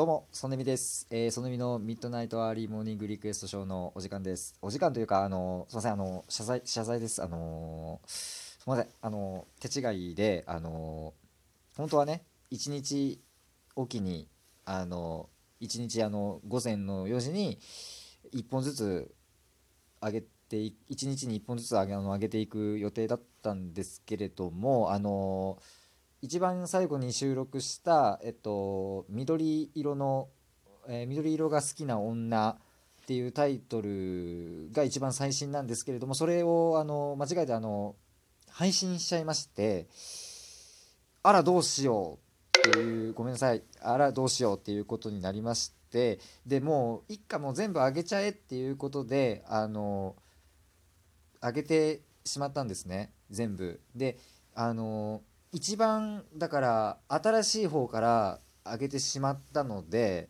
どうも、ソネミです。えー、ソネミのミッドナイトアーリーモーニングリクエストショーのお時間です。お時間というか、あの、すみません、あの、謝罪、謝罪です。あのすみません、あの、手違いで、あの、本当はね、一日おきに、あの、一日、あの、午前の4時に、一本ずつ上げて、一日に一本ずつ上げ、あの、上げていく予定だったんですけれども、あの、一番最後に収録した、えっと、緑色の、えー緑色が好きな女っていうタイトルが一番最新なんですけれども、それをあの間違えてあの配信しちゃいまして、あらどうしようっていう、ごめんなさい、あらどうしようっていうことになりまして、でもう一家も全部上げちゃえっていうことで、あの、上げてしまったんですね、全部。で、あの、一番だから新しい方から上げてしまったので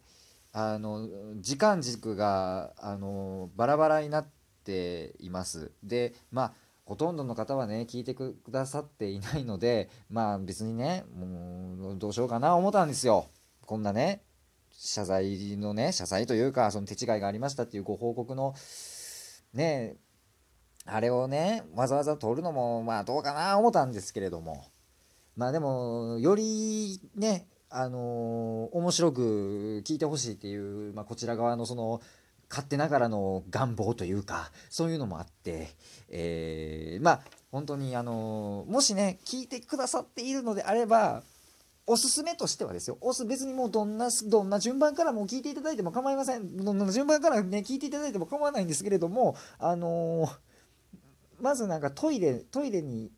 あの時間軸があのバラバラになっています。でまあほとんどの方はね聞いてくださっていないのでまあ別にねもうどうしようかな思ったんですよ。こんなね謝罪のね謝罪というかその手違いがありましたっていうご報告のねあれをねわざわざ撮るのもまあどうかな思ったんですけれども。まあでもよりねあのー面白く聞いてほしいっていう、まあ、こちら側のその勝手ながらの願望というかそういうのもあって、えーまあ本当にあのーもしね聞いてくださっているのであればおすすめとしてはですよ。おす別にもうどんなどんな順番からも聞いていただいても構いません。どんな順番からね聞いていただいても構わないんですけれどもあのまずなんかトイレトイレに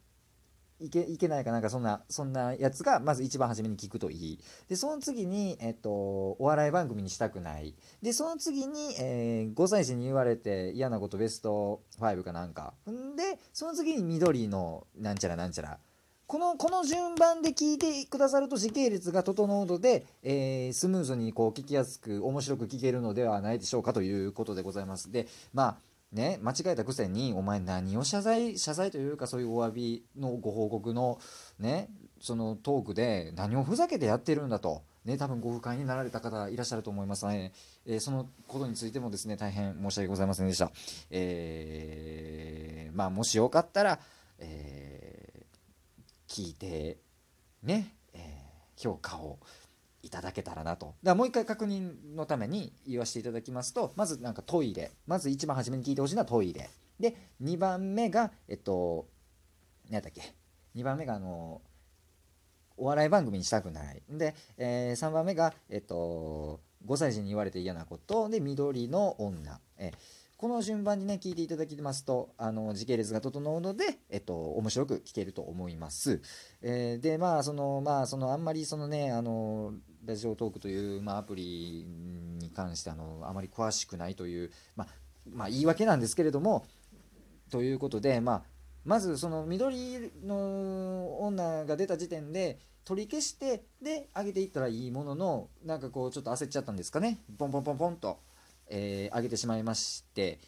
いけいけないかなんかそんなそんなやつがまず一番初めに聞くといい。でその次に、えっと、お笑い番組にしたくない。でその次に、えー5歳児に言われて嫌なことベスト5かなんか。んでその次に緑のなんちゃらなんちゃら。このこの順番で聞いてくださると時系列が整うので、えースムーズにこう聞きやすく面白く聞けるのではないでしょうかということでございます。でまあね、間違えたくせに、お前何を謝罪、謝罪というかそういうお詫びのご報告のね、そのトークで何をふざけてやってるんだと、ね、多分ご不快になられた方いらっしゃると思いますね。えーそのことについてもですね、大変申し訳ございませんでした。えーまあ、もしよかったら、えー聞いて、ね、え評価をいただけたらなと。だからもう一回確認のために言わせていただきますと、まずなんかトイレ。まず一番初めに聞いてほしいのはトイレ。で、2番目が、えっと、何だっけ？2番目が、あの、お笑い番組にしたくない。で、え3番目が、えっと、5歳児に言われて嫌なこと。で、緑の女。えーこの順番にね、聞いていただきますと、あの、時系列が整うので、えっと、面白く聞けると思います。えーで、まあ、その、まあ、その、あんまり、そのね、あの、ラジオトークという、まあ、アプリに関して、あの、あまり詳しくないという、まあ、まあ、言い訳なんですけれども、ということで、まあ、まず、その、緑の女が出た時点で、取り消して、で、上げていったらいいものの、なんかこう、ちょっと焦っちゃったんですかね。ポンポンポンポンと、えー上げてしまいまして、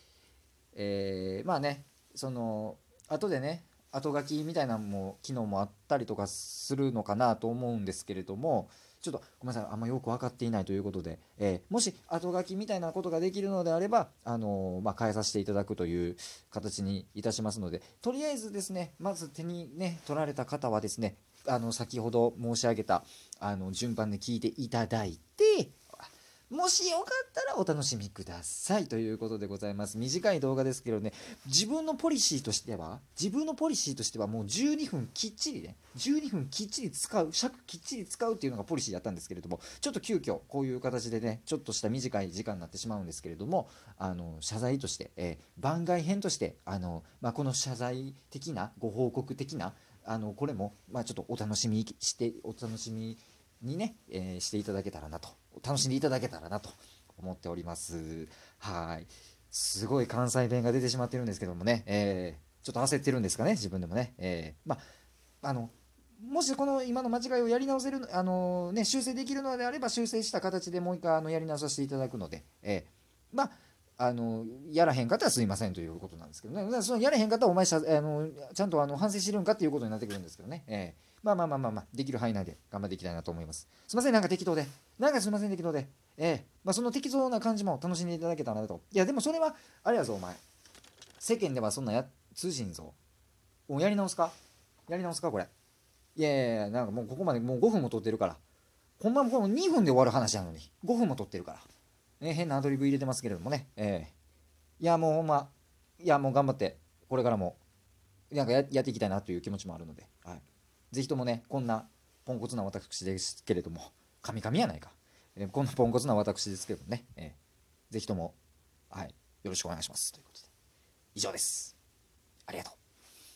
えーまあねその後でね後書きみたいなのも機能もあったりとかするのかなと思うんですけれどもちょっとごめんなさいあんまよく分かっていないということで、えーもし後書きみたいなことができるのであれば、あのーまあ、変えさせていただくという形にいたしますのでとりあえずですねまず手にね取られた方はですねあの先ほど申し上げたあの順番で聞いていただいてもしよかったらお楽しみくださいということでございます。短い動画ですけどね、自分のポリシーとしては、自分のポリシーとしてはもう12分きっちりね、12分きっちり使う、尺きっちり使うっていうのがポリシーだったんですけれども、ちょっと急遽こういう形でね、ちょっとした短い時間になってしまうんですけれども、あの、謝罪として、えー番外編として、あの、まあ、この謝罪的な、ご報告的な、あの、これも、まあ、ちょっとお楽しみして、お楽しみにね、えーしていただけたらなと、楽しんでいただけたらなと思っております。はい。すごい関西弁が出てしまってるんですけどもね、えーちょっと焦ってるんですかね、自分でもね。えーまあ、の、もしこの今の間違いをやり直せる、あのね、修正できるのであれば、修正した形でもう一回あのやり直させていただくので、えーまあ、あのやらへんかったらすいませんということなんですけどね、だからそのやらへんかったらお前しゃあのちゃんとあの反省してるんかっていうことになってくるんですけどね、えーまあまあまあまあまあ、できる範囲内で頑張っていきたいなと思います。すいません、なんか適当で。なんかすいません適当で。ええ。まあその適当な感じも楽しんでいただけたらなと。いやでもそれはあれやぞお前世間ではそんなや通じんぞ。もうやり直すか？やり直すかこれ。いやいやいやなんかもうここまでもう5分も撮ってるから。ほんまこの2分で終わる話なのに。5分も撮ってるから、え変なアドリブ入れてますけれどもね。ええ。いやもうほんまいやもう頑張ってこれからもなんかややっていきたいなという気持ちもあるので、はい、ぜひともねこんなポンコツな私ですけれども神々やないか、こんなポンコツな私ですけどね、えぜひとも、はい、よろしくお願いします。ということで以上です。ありがとう。